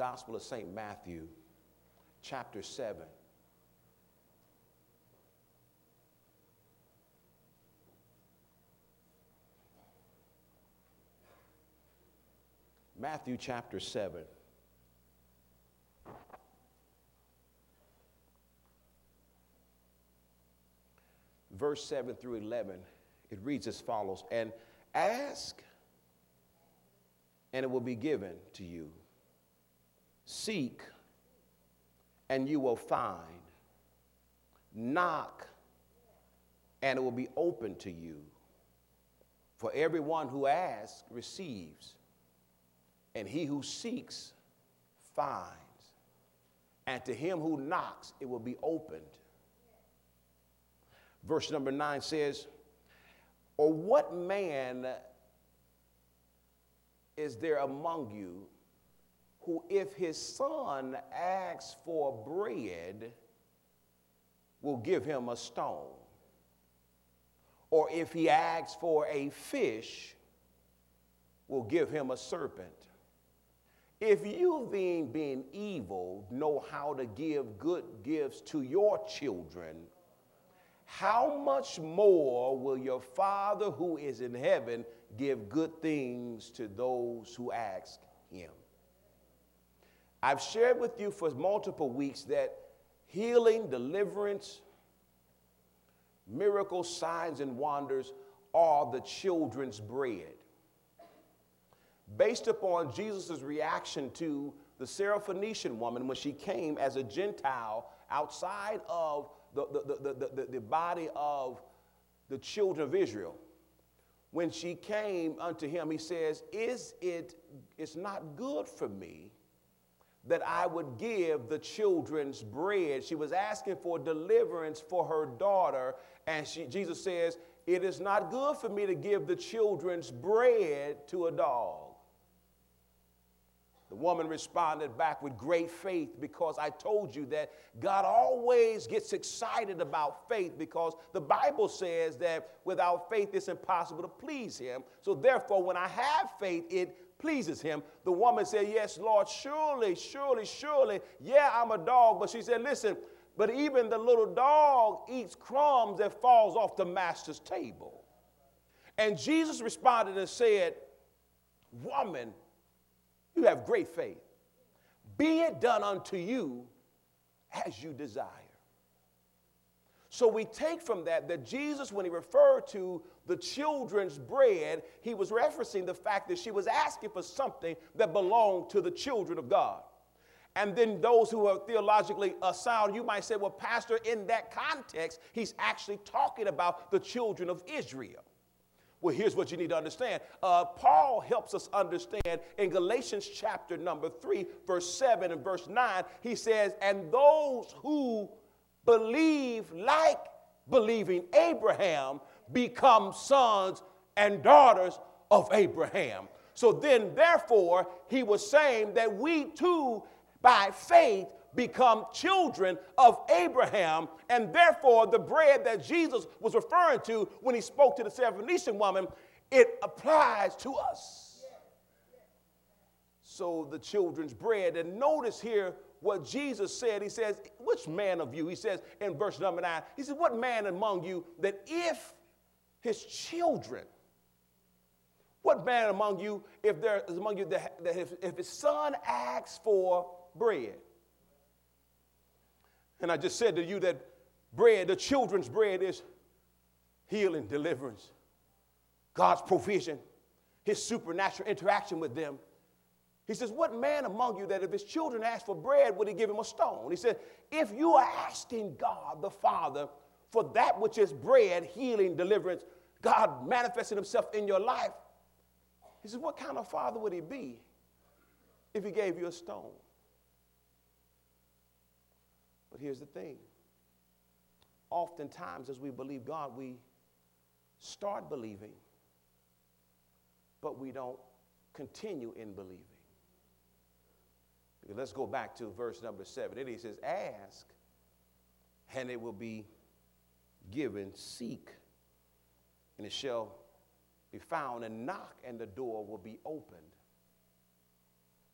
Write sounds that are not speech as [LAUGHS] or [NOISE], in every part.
Gospel of St. Matthew, chapter 7. Matthew chapter 7. Verse 7 through 11, it reads as follows And ask, and it will be given to you. Seek, and you will find. Knock, and it will be open to you. For everyone who asks receives, and he who seeks finds. And to him who knocks, it will be opened. Verse number nine says, Or what man is there among you who, if his son asks for bread, will give him a stone? Or if he asks for a fish, will give him a serpent? If you, being, being evil, know how to give good gifts to your children, how much more will your Father who is in heaven give good things to those who ask him? I've shared with you for multiple weeks that healing, deliverance, miracles, signs, and wonders are the children's bread. Based upon Jesus' reaction to the Syrophoenician woman when she came as a Gentile outside of the, the, the, the, the body of the children of Israel. When she came unto him, he says, Is it, it's not good for me that I would give the children's bread. She was asking for deliverance for her daughter, and she, Jesus says, It is not good for me to give the children's bread to a dog. The woman responded back with great faith because I told you that God always gets excited about faith because the Bible says that without faith it's impossible to please Him. So, therefore, when I have faith, it pleases Him. The woman said, Yes, Lord, surely, surely, surely. Yeah, I'm a dog. But she said, Listen, but even the little dog eats crumbs that falls off the master's table. And Jesus responded and said, Woman, you have great faith. Be it done unto you as you desire. So we take from that that Jesus, when he referred to the children's bread, he was referencing the fact that she was asking for something that belonged to the children of God. And then those who are theologically sound, you might say, well, Pastor, in that context, he's actually talking about the children of Israel. Well, here's what you need to understand. Uh, Paul helps us understand in Galatians chapter number 3, verse 7 and verse 9. He says, And those who believe like believing Abraham become sons and daughters of Abraham. So then, therefore, he was saying that we too, by faith, become children of Abraham. And therefore, the bread that Jesus was referring to when he spoke to the Syrophoenician woman, it applies to us. So, the children's bread. And notice here what Jesus said. He says, Which man of you? He says in verse number nine, He says, What man among you that if his children, what man among you, if there is among you that, that if, if his son asks for bread, and I just said to you that bread, the children's bread, is healing, deliverance, God's provision, His supernatural interaction with them. He says, What man among you that if his children ask for bread, would he give him a stone? He said, If you are asking God the Father for that which is bread, healing, deliverance, God manifesting himself in your life, he says, What kind of father would he be if he gave you a stone? But here's the thing oftentimes, as we believe God, we start believing, but we don't continue in believing. Let's go back to verse number seven. It says, Ask, and it will be given. Seek, and it shall be found. And knock, and the door will be opened.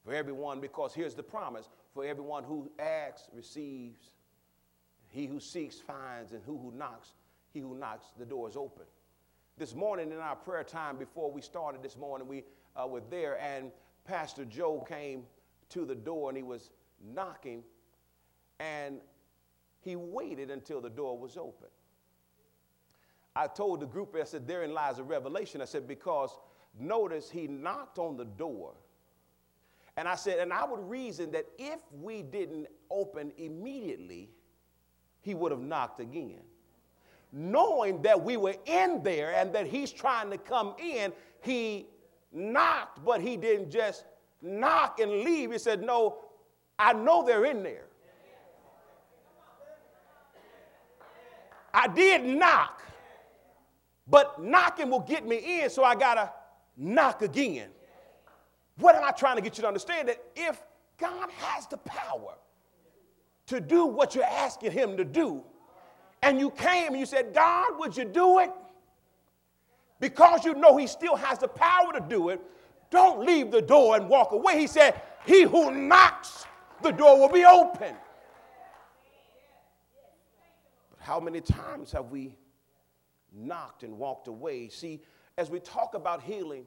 For everyone, because here's the promise for everyone who asks, receives. He who seeks, finds, and who who knocks, he who knocks, the door is open. This morning in our prayer time before we started this morning, we uh, were there, and Pastor Joe came to the door and he was knocking, and he waited until the door was open. I told the group, I said, therein lies a revelation. I said, because notice he knocked on the door. And I said, and I would reason that if we didn't open immediately, he would have knocked again. Knowing that we were in there and that he's trying to come in, he knocked, but he didn't just knock and leave. He said, No, I know they're in there. I did knock, but knocking will get me in, so I gotta knock again. What am I trying to get you to understand? That if God has the power to do what you're asking Him to do, and you came and you said, God, would you do it? Because you know He still has the power to do it, don't leave the door and walk away. He said, He who knocks, the door will be open. But how many times have we knocked and walked away? See, as we talk about healing,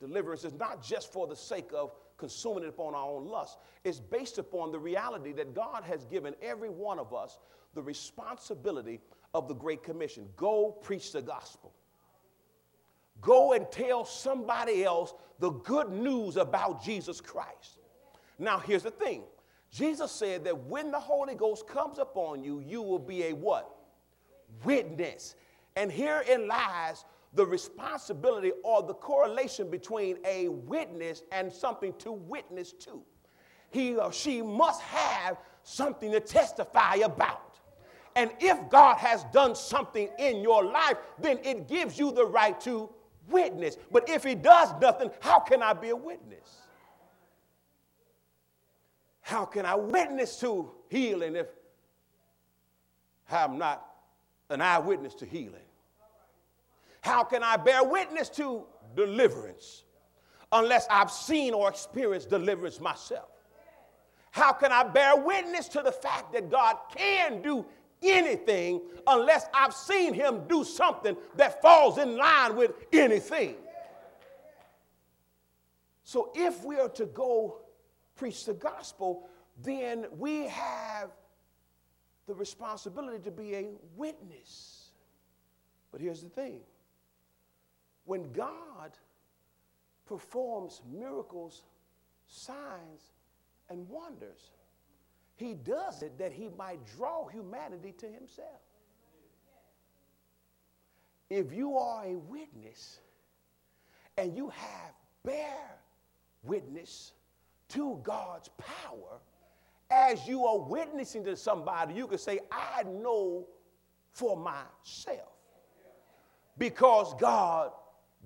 deliverance is not just for the sake of consuming it upon our own lust. It's based upon the reality that God has given every one of us the responsibility of the Great Commission. Go preach the gospel. Go and tell somebody else the good news about Jesus Christ. Now, here's the thing Jesus said that when the Holy Ghost comes upon you, you will be a what? Witness. And herein lies the responsibility or the correlation between a witness and something to witness to. He or she must have something to testify about. And if God has done something in your life, then it gives you the right to witness. But if He does nothing, how can I be a witness? How can I witness to healing if I'm not an eyewitness to healing? How can I bear witness to deliverance unless I've seen or experienced deliverance myself? How can I bear witness to the fact that God can do anything unless I've seen Him do something that falls in line with anything? So if we are to go preach the gospel, then we have the responsibility to be a witness. But here's the thing when God performs miracles, signs, and wonders, he does it that he might draw humanity to himself. If you are a witness and you have bear witness to God's power, as you are witnessing to somebody, you can say, I know for myself. Because God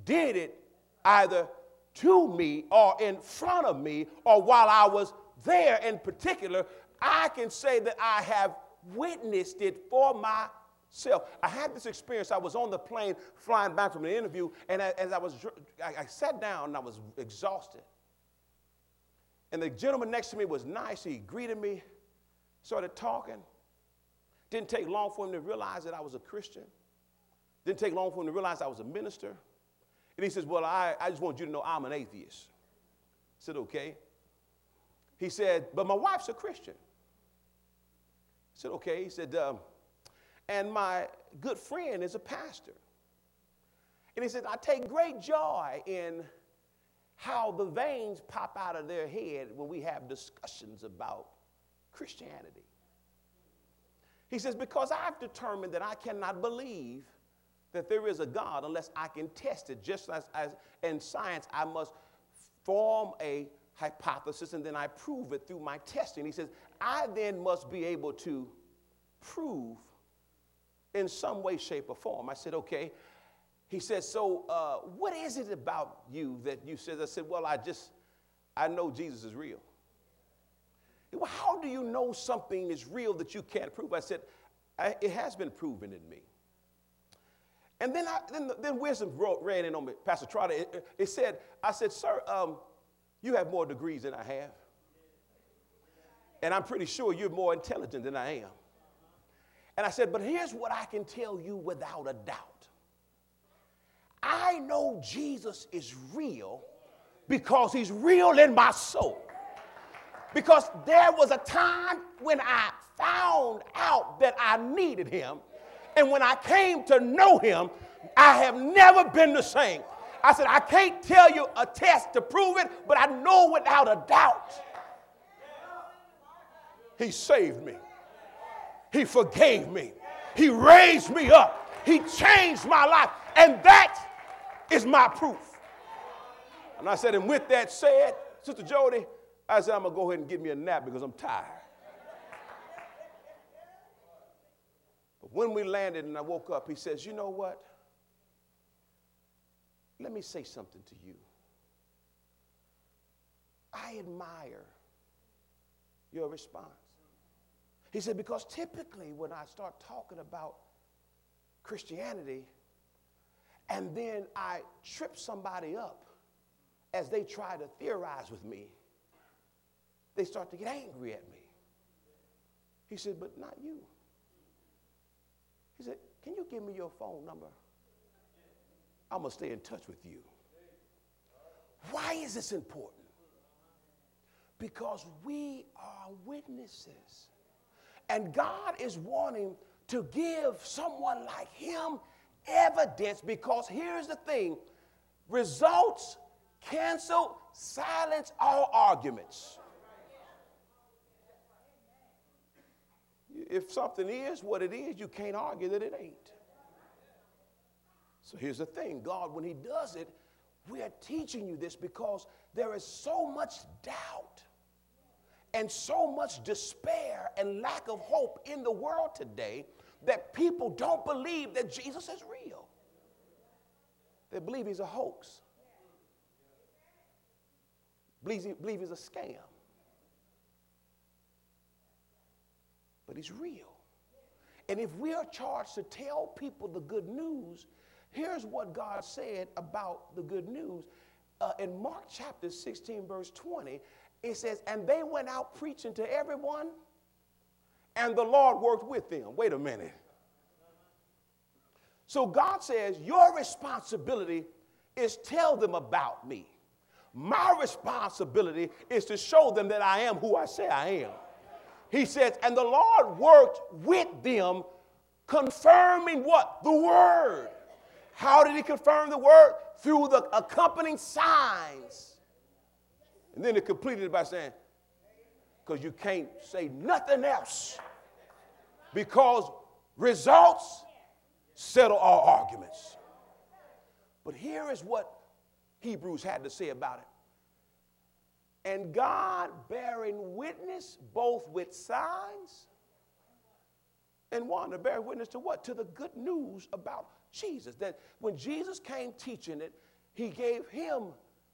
did it either to me or in front of me or while I was there in particular, I can say that I have witnessed it for myself. I had this experience. I was on the plane flying back from an interview, and as I was, I, sat down and I was exhausted. And the gentleman next to me was nice. He greeted me, started talking. Didn't take long for him to realize that I was a Christian. Didn't take long for him to realize I was a minister. And he says, Well, I, I just want you to know I'm an atheist. I said, Okay. He said, But my wife's a Christian. I said, Okay. He said, um, And my good friend is a pastor. And he said, I take great joy in how the veins pop out of their head when we have discussions about Christianity. He says, Because I've determined that I cannot believe that there is a God unless I can test it. Just as, as in science, I must form a hypothesis and then I prove it through my testing. He says, I then must be able to prove in some way, shape, or form. I said, okay. He says, so uh, what is it about you that you said? I said, well, I just, I know Jesus is real. Well, how do you know something is real that you can't prove? I said, I, it has been proven in me. And then, I, then, then wisdom ran in on me, Pastor Trotter. It, it, said, I said, sir, um, You have more degrees than I have. And I'm pretty sure you're more intelligent than I am. And I said, But here's what I can tell you without a doubt I know Jesus is real because he's real in my soul. Because there was a time when I found out that I needed him. And when I came to know him, I have never been the same. I said, I can't tell you a test to prove it, but I know without a doubt. He saved me. He forgave me. He raised me up. He changed my life. And that is my proof. And I said, and with that said, Sister Jody, I said, I'm going to go ahead and get me a nap because I'm tired. But when we landed and I woke up, he says, You know what? Let me say something to you. I admire your response. He said, Because typically when I start talking about Christianity and then I trip somebody up as they try to theorize with me, they start to get angry at me. He said, But not you. He said, Can you give me your phone number? I'm going to stay in touch with you. Why is this important? Because we are witnesses. And God is wanting to give someone like him evidence because here's the thing results cancel, silence all arguments. If something is what it is, you can't argue that it ain't. So here's the thing God, when He does it, we are teaching you this because there is so much doubt and so much despair and lack of hope in the world today that people don't believe that Jesus is real. They believe he's a hoax, believe, believe he's a scam. But he's real. And if we are charged to tell people the good news, here's what God said about the good news. Uh, in Mark chapter 16, verse 20, it says, And they went out preaching to everyone, and the Lord worked with them. Wait a minute. So God says, Your responsibility is tell them about me. My responsibility is to show them that I am who I say I am. He says, and the Lord worked with them, confirming what? The word. How did he confirm the word? Through the accompanying signs. And then it completed it by saying, because you can't say nothing else. Because results settle all arguments. But here is what Hebrews had to say about it. And God bearing witness both with signs and wonder, bear witness to what? To the good news about Jesus. That when Jesus came teaching it, he gave him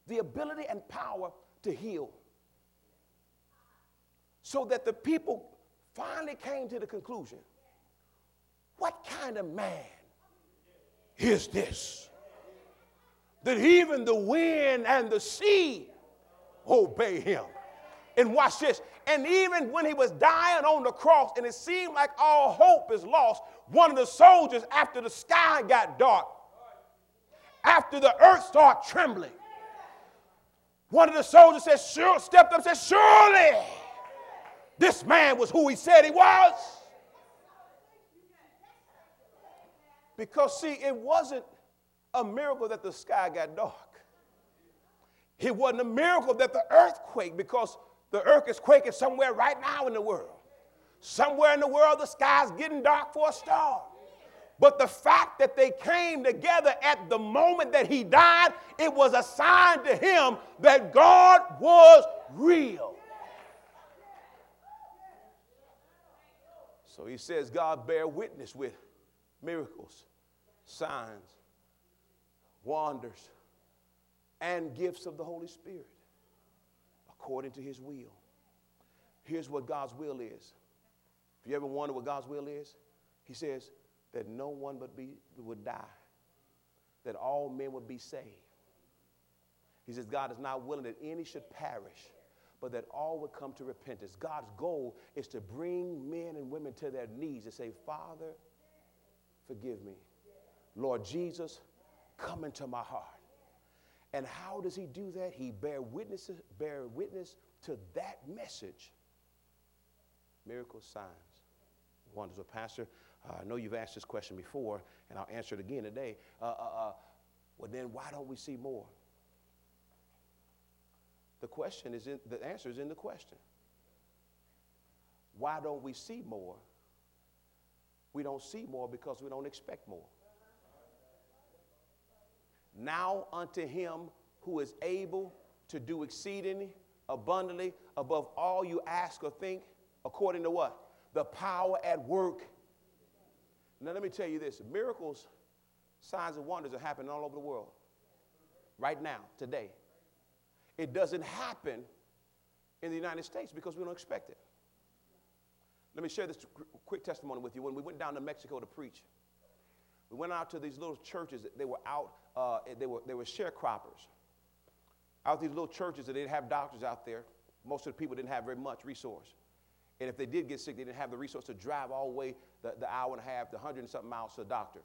the ability and power to heal. So that the people finally came to the conclusion what kind of man is this? That even the wind and the sea obey him. And watch this. And even when he was dying on the cross and it seemed like all hope is lost, one of the soldiers, after the sky got dark, after the earth started trembling, one of the soldiers said, sure, stepped up and said, Surely this man was who he said he was. Because, see, it wasn't a miracle that the sky got dark. It wasn't a miracle that the earth quaked because the earth is quaking somewhere right now in the world. Somewhere in the world, the sky's getting dark for a star. But the fact that they came together at the moment that he died, it was a sign to him that God was real. So he says, God bear witness with miracles, signs, wonders, and gifts of the Holy Spirit according to his will. Here's what God's will is. If you ever wonder what God's will is, he says that no one but be, would die, that all men would be saved. He says, God is not willing that any should perish, but that all would come to repentance. God's goal is to bring men and women to their knees and say, Father, forgive me. Lord Jesus, come into my heart. And how does he do that? He bear witness, bear witness to that message. Miracles, signs, wonders. Well, Pastor, uh, I know you've asked this question before, and I'll answer it again today. Uh, uh, uh, well, then why don't we see more? The question is in, the answer is in the question. Why don't we see more? We don't see more because we don't expect more. Now unto him who is able to do exceedingly abundantly above all you ask or think, according to what? The power at work. Now, let me tell you this miracles, signs, and wonders are happening all over the world right now, today. It doesn't happen in the United States because we don't expect it. Let me share this quick testimony with you. When we went down to Mexico to preach, we went out to these little churches. They were out, uh, they, were, they were sharecroppers. Out these little churches that didn't have doctors out there. Most of the people didn't have very much resource. And if they did get sick, they didn't have the resource to drive all the way the, the hour and a half, the hundred and something miles to a doctor.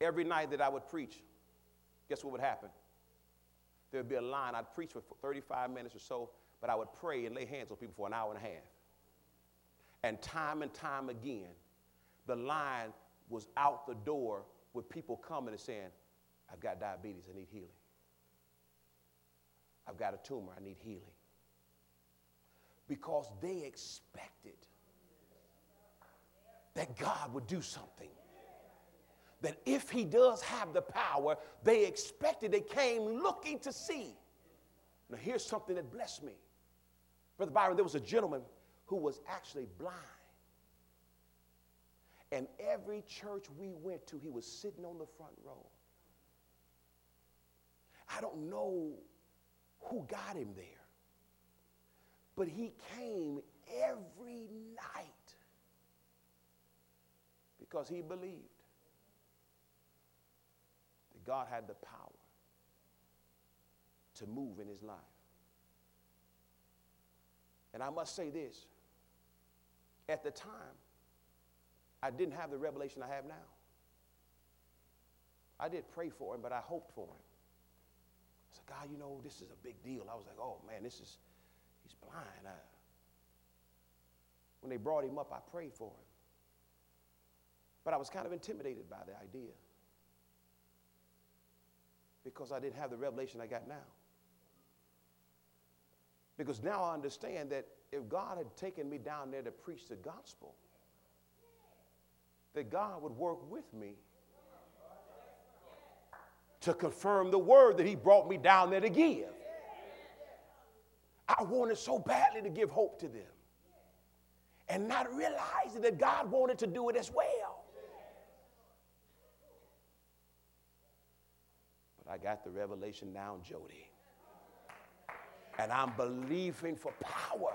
Every night that I would preach, guess what would happen? There would be a line. I'd preach for 35 minutes or so, but I would pray and lay hands on people for an hour and a half. And time and time again, the line was out the door with people coming and saying, I've got diabetes, I need healing. I've got a tumor, I need healing. Because they expected that God would do something. That if He does have the power, they expected, they came looking to see. Now, here's something that blessed me. Brother Byron, there was a gentleman who was actually blind. And every church we went to, he was sitting on the front row. I don't know who got him there, but he came every night because he believed God had the power to move in his life. And I must say this at the time, I didn't have the revelation I have now. I did pray for him, but I hoped for him. I said, God, you know, this is a big deal. I was like, oh man, this is, he's blind. I, when they brought him up, I prayed for him. But I was kind of intimidated by the idea because I didn't have the revelation I got now. Because now I understand that if God had taken me down there to preach the gospel, that God would work with me to confirm the word that He brought me down there to give. I wanted so badly to give hope to them and not realizing that God wanted to do it as well. But I got the revelation now, Jody. And I'm believing for power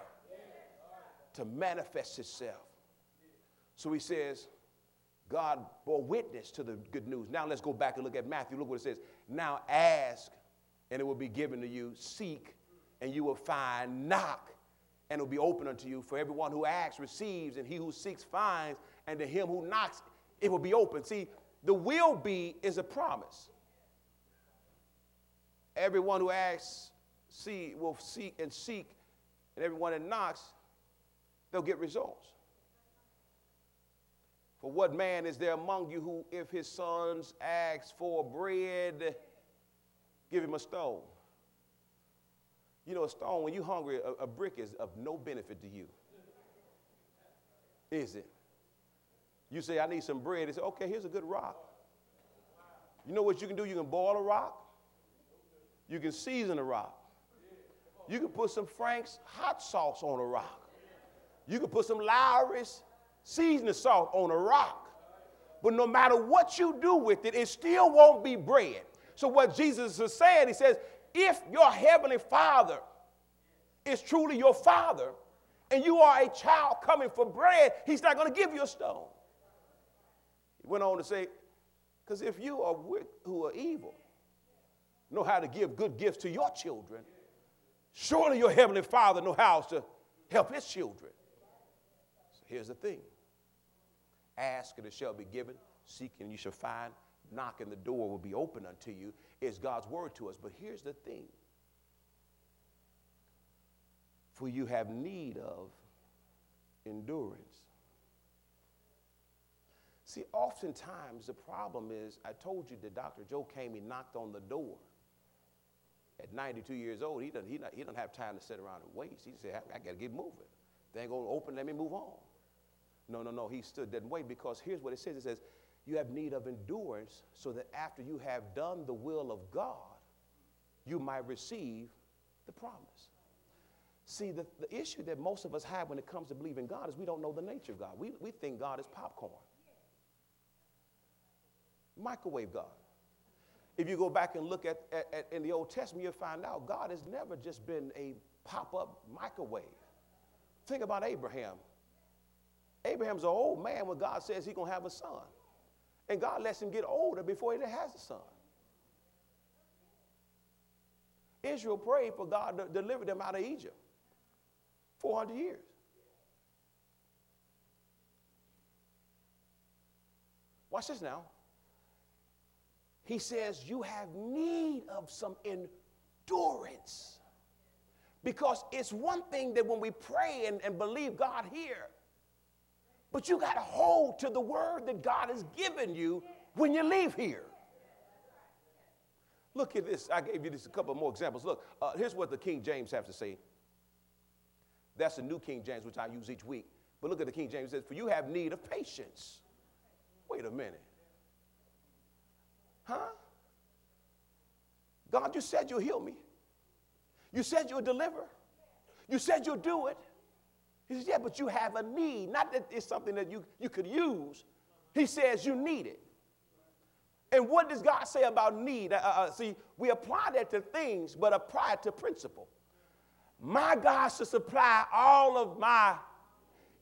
to manifest itself. So he says, God bore witness to the good news. Now let's go back and look at Matthew. Look what it says. Now ask, and it will be given to you. Seek, and you will find. Knock, and it will be open unto you. For everyone who asks receives, and he who seeks finds, and to him who knocks, it will be open. See, the will be is a promise. Everyone who asks, see, will seek and seek, and everyone that knocks, they'll get results. For what man is there among you who, if his sons ask for bread, give him a stone? You know, a stone, when you're hungry, a, a brick is of no benefit to you. Is it? You say, I need some bread. They say, okay, here's a good rock. You know what you can do? You can boil a rock, you can season a rock, you can put some Frank's hot sauce on a rock, you can put some Lawry's seasoning salt on a rock. But no matter what you do with it, it still won't be bread. So, what Jesus is saying, he says, if your heavenly Father is truly your Father, and you are a child coming for bread, he's not going to give you a stone. He went on to say, because if you are with, who are evil, know how to give good gifts to your children, surely your heavenly Father know how to help his children. So here's the thing. Ask and it shall be given. Seek and you shall find. Knock and the door will be open unto you. Is God's word to us. But here's the thing. For you have need of endurance. See, oftentimes the problem is I told you that Dr. Joe came, he knocked on the door. At 92 years old, he doesn't, he, not, he doesn't have time to sit around and wait. He said, I, I got to get moving. They ain't going to open, let me move on. No, no, no. He stood, didn't wait because here's what it says it says, You have need of endurance so that after you have done the will of God, you might receive the promise. See, the, the issue that most of us have when it comes to believing God is we don't know the nature of God. We, we think God is popcorn, microwave God. If you go back and look at, at, at in the Old Testament, you'll find out God has never just been a pop up microwave. Think about Abraham. Abraham's an old man when God says he's going to have a son. And God lets him get older before he has a son. Israel prayed for God to deliver them out of Egypt. 400 years. Watch this now. He says, You have need of some endurance. Because it's one thing that when we pray and, and believe God here, but you got to hold to the word that God has given you when you leave here. Look at this. I gave you just a couple more examples. Look, uh, here's what the King James has to say. That's the New King James, which I use each week. But look at the King James. It says, For you have need of patience. Wait a minute. Huh? God, you said you'll heal me. You said you'll deliver. You said you'll do it. He says, Yeah, but you have a need. Not that it's something that you, you could use. He says you need it. And what does God say about need? Uh, uh, see, we apply that to things, but apply it to principle. My God should supply all of my.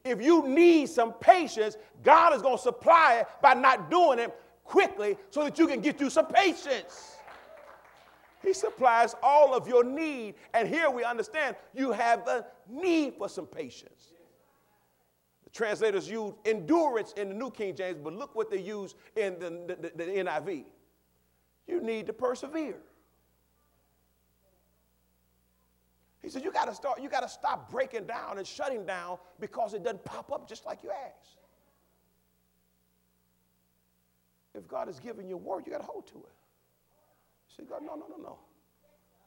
If you need some patience, God is going to supply it by not doing it quickly so that you can get you some patience. He supplies all of your need. And here we understand you have a need for some patience. The translators use endurance in the New King James, but look what they use in the, the, the, NIV. You need to persevere. He said, You got to start, you got to stop breaking down and shutting down because it doesn't pop up just like you asked. If God has given you a word, you got to hold to it. He said, God, no, no, no, no.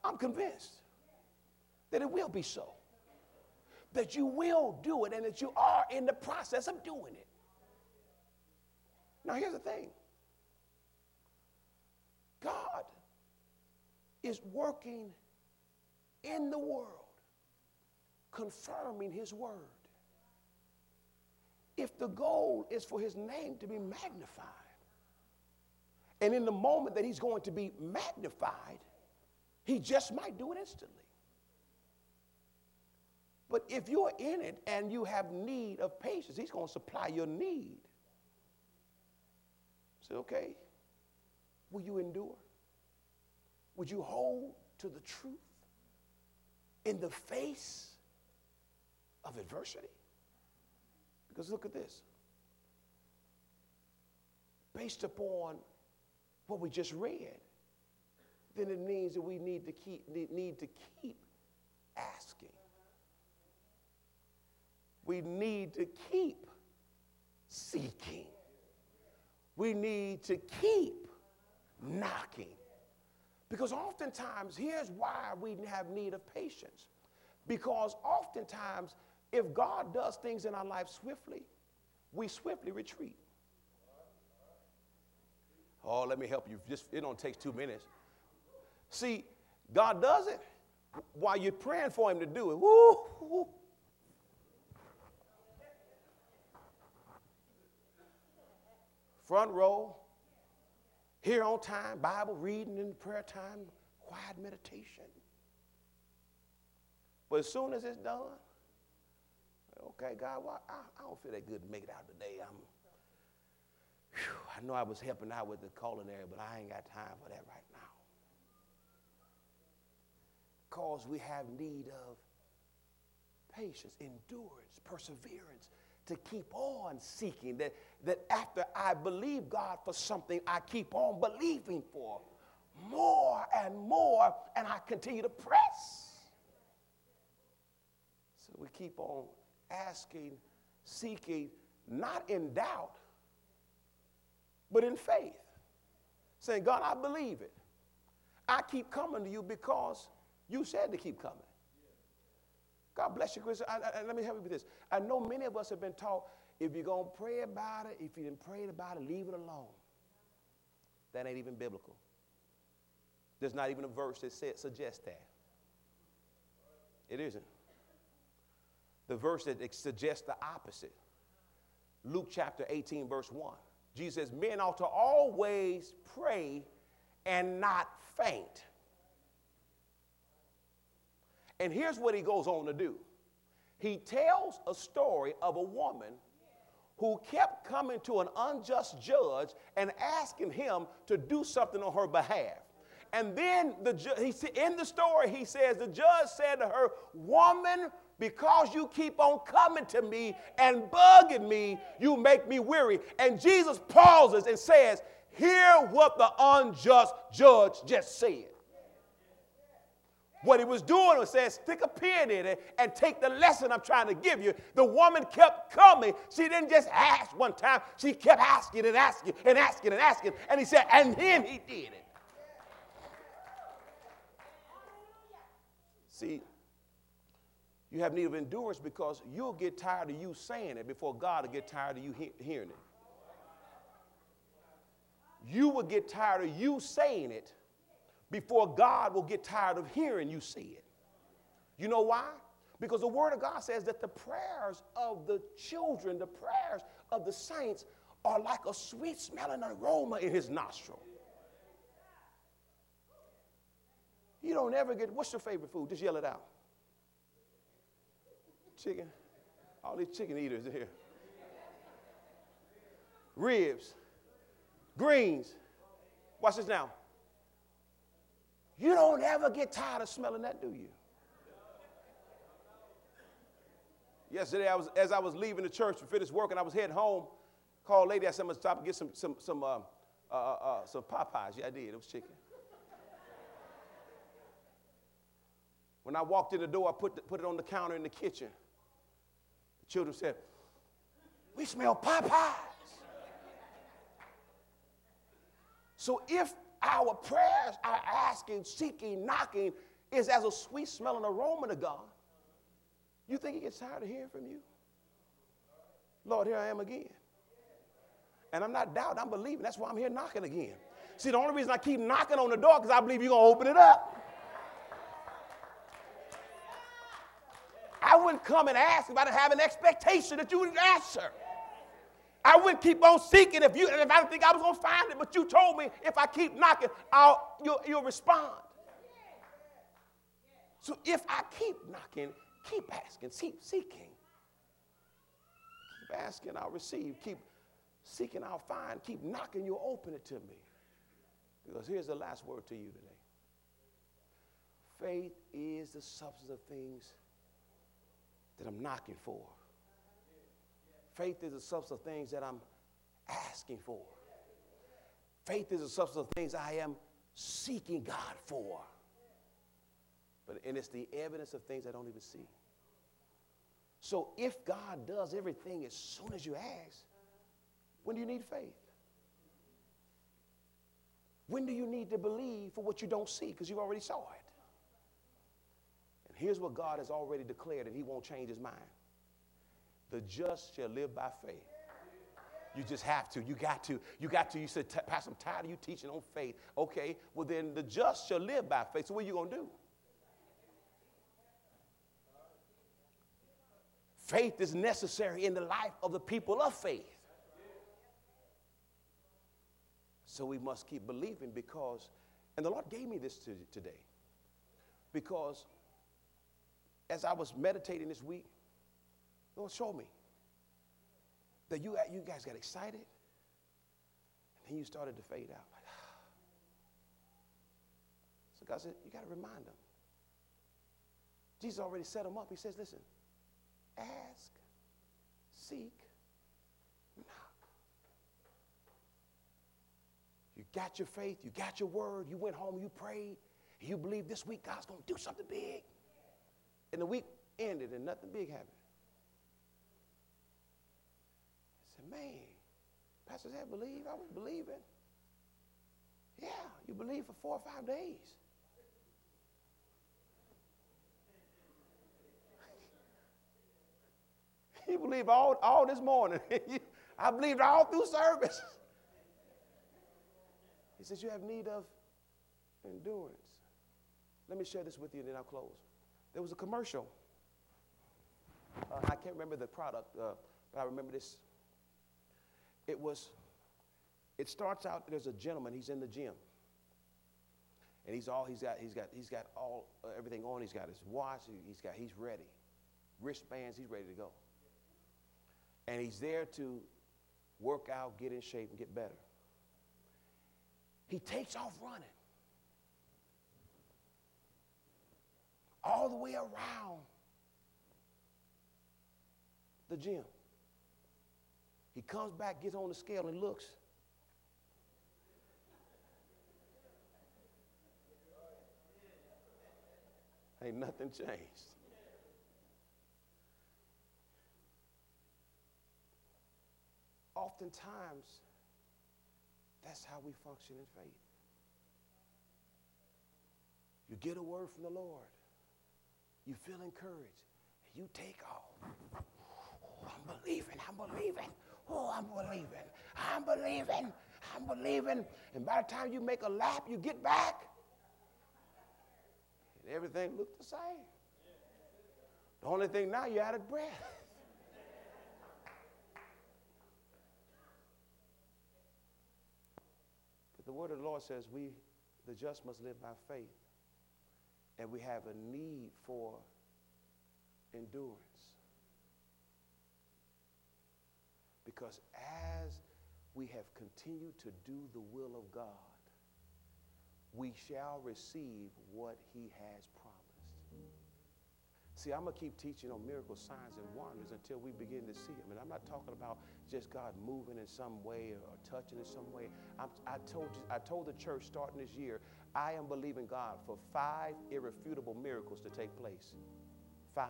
I'm convinced that it will be so. That you will do it and that you are in the process of doing it. Now, here's the thing God is working in the world, confirming his word. If the goal is for his name to be magnified, and in the moment that he's going to be magnified, he just might do it instantly. But if you're in it and you have need of patience, he's going to supply your need. Say, okay, will you endure? Would you hold to the truth? in the face of adversity? Because look at this. Based upon what we just read, then it means that we need to keep, need to keep asking. We need to keep seeking. We need to keep knocking. Because oftentimes, here's why we have need of patience. Because oftentimes, if God does things in our life swiftly, we swiftly retreat. Oh, let me help you. Just it don't take two minutes. See, God does it while you're praying for Him to do it. Woo. Front row, here on time, Bible reading and prayer time, quiet meditation. But as soon as it's done, okay, God, well, I, I don't feel that good to make it out today. I'm, I know I was helping out with the culinary, but I ain't got time for that right now. because we have need of patience, endurance, perseverance to keep on seeking. That, that after I believe God for something, I keep on believing for more and more, and I continue to press. So we keep on asking, seeking, not in doubt, but in faith. Saying, God, I believe it. I keep coming to you because you said to keep coming. God bless you, Chris. I, I, let me help you with this. I know many of us have been taught if you're going to pray about it, if you didn't pray about it, leave it alone. That ain't even biblical. There's not even a verse that says, suggests that. It isn't. The verse that suggests the opposite. Luke chapter 18, verse 1. Jesus says, Men ought to always pray and not faint. And here's what he goes on to do he tells a story of a woman who kept coming to an unjust judge and asking him to do something on her behalf. And then the he, in the story, he says, The judge said to her, Woman, because you keep on coming to me and bugging me, you make me weary. And Jesus pauses and says, Hear what the unjust judge just said. What he was doing was saying, stick a pin in it and take the lesson I'm trying to give you. The woman kept coming. She didn't just ask one time, she kept asking and asking and asking and asking. And he said, and then he did it. See, you have need of endurance because you'll get tired of you saying it before God will get tired of you he- hearing it. You will get tired of you saying it before God will get tired of hearing you say it. You know why? Because the Word of God says that the prayers of the children, the prayers of the saints, are like a sweet smelling aroma in His nostril. You don't ever get, what's your favorite food? Just yell it out. Chicken. All these chicken eaters here. Ribs. Greens. Watch this now. You don't ever get tired of smelling that, do you? Yesterday, I was, as I was leaving the church to finish work and I was heading home, called lady. I said, I'm going to stop and get some, some, some, uh, uh, uh, some Popeyes. Yeah, I did. It was chicken. When I walked in the door, I put, the, put it on the counter in the kitchen. The children said, We smell Popeyes. So if our prayers are asking, seeking, knocking is as a sweet smelling aroma to God. You think he gets tired of hearing from you? Lord, here I am again. And I'm not doubting, I'm believing. That's why I'm here knocking again. See, the only reason I keep knocking on the door because I believe you're going to open it up. I wouldn't come and ask if I didn't have an expectation that you would answer. I wouldn't keep on seeking if you if I didn't think I was gonna find it, but you told me if I keep knocking, I'll you'll, you'll respond. So if I keep knocking, keep asking, keep seeking. Keep asking, I'll receive. Keep seeking, I'll find. Keep knocking, you'll open it to me. Because here's the last word to you today. Faith is the substance of things that I'm knocking for. Faith is the substance of things that I'm asking for. Faith is the substance of things I am seeking God for. But and it's the evidence of things I don't even see. So if God does everything as soon as you ask, when do you need faith? When do you need to believe for what you don't see because you already saw it? Here's what God has already declared, and He won't change His mind. The just shall live by faith. You just have to. You got to. You got to. You said, Pastor, I'm tired of you teaching on faith. Okay, well, then the just shall live by faith. So, what are you going to do? Faith is necessary in the life of the people of faith. So, we must keep believing because, and the Lord gave me this to, today, because as I was meditating this week, Lord, show me that you, you guys got excited and then you started to fade out. Like, [SIGHS] so God said, you got to remind them. Jesus already set them up. He says, listen, ask, seek, knock. You got your faith, you got your word, you went home, you prayed, you believe this week God's going to do something big. And the week ended and nothing big happened. I said, man, Pastor said, believe. I was believing. Yeah, you believe for four or five days. [LAUGHS] you believe all, all this morning. [LAUGHS] I believed all through service. [LAUGHS] he says, You have need of endurance. Let me share this with you and then I'll close. There was a commercial. Uh, I can't remember the product, uh, but I remember this. It was, it starts out, there's a gentleman, he's in the gym. And he's all, he's got, he's got, he's got all, uh, everything on. He's got his watch, he's got, he's ready. Wristbands, he's ready to go. And he's there to work out, get in shape, and get better. He takes off running. All the way around the gym. He comes back, gets on the scale, and looks. Ain't nothing changed. Oftentimes, that's how we function in faith. You get a word from the Lord, you feel encouraged, you take off. Oh, I'm believing, I'm believing. Oh, I'm believing, I'm believing, I'm believing. And by the time you make a lap, you get back, and everything looked the same. The only thing now, you're out of breath. But the word of the Lord says we, the just, must live by faith. And we have a need for endurance. Because as we have continued to do the will of God, we shall receive what he has promised. See, I'm going to keep teaching on miracle signs and wonders until we begin to see them. And I'm not talking about just God moving in some way or, touching in some way. I'm, I, told I told the church starting this year, I am believing God for five irrefutable miracles to take place. Five.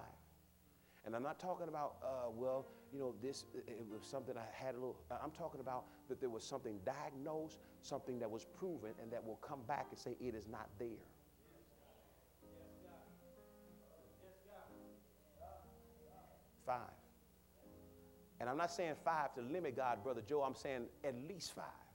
And I'm not talking about, uh, well, you know, this it was something I had a little. I'm talking about that there was something diagnosed, something that was proven, and that will come back and say it is not there. Five. And I'm not saying five to limit God, Brother Joe. I'm saying at least five.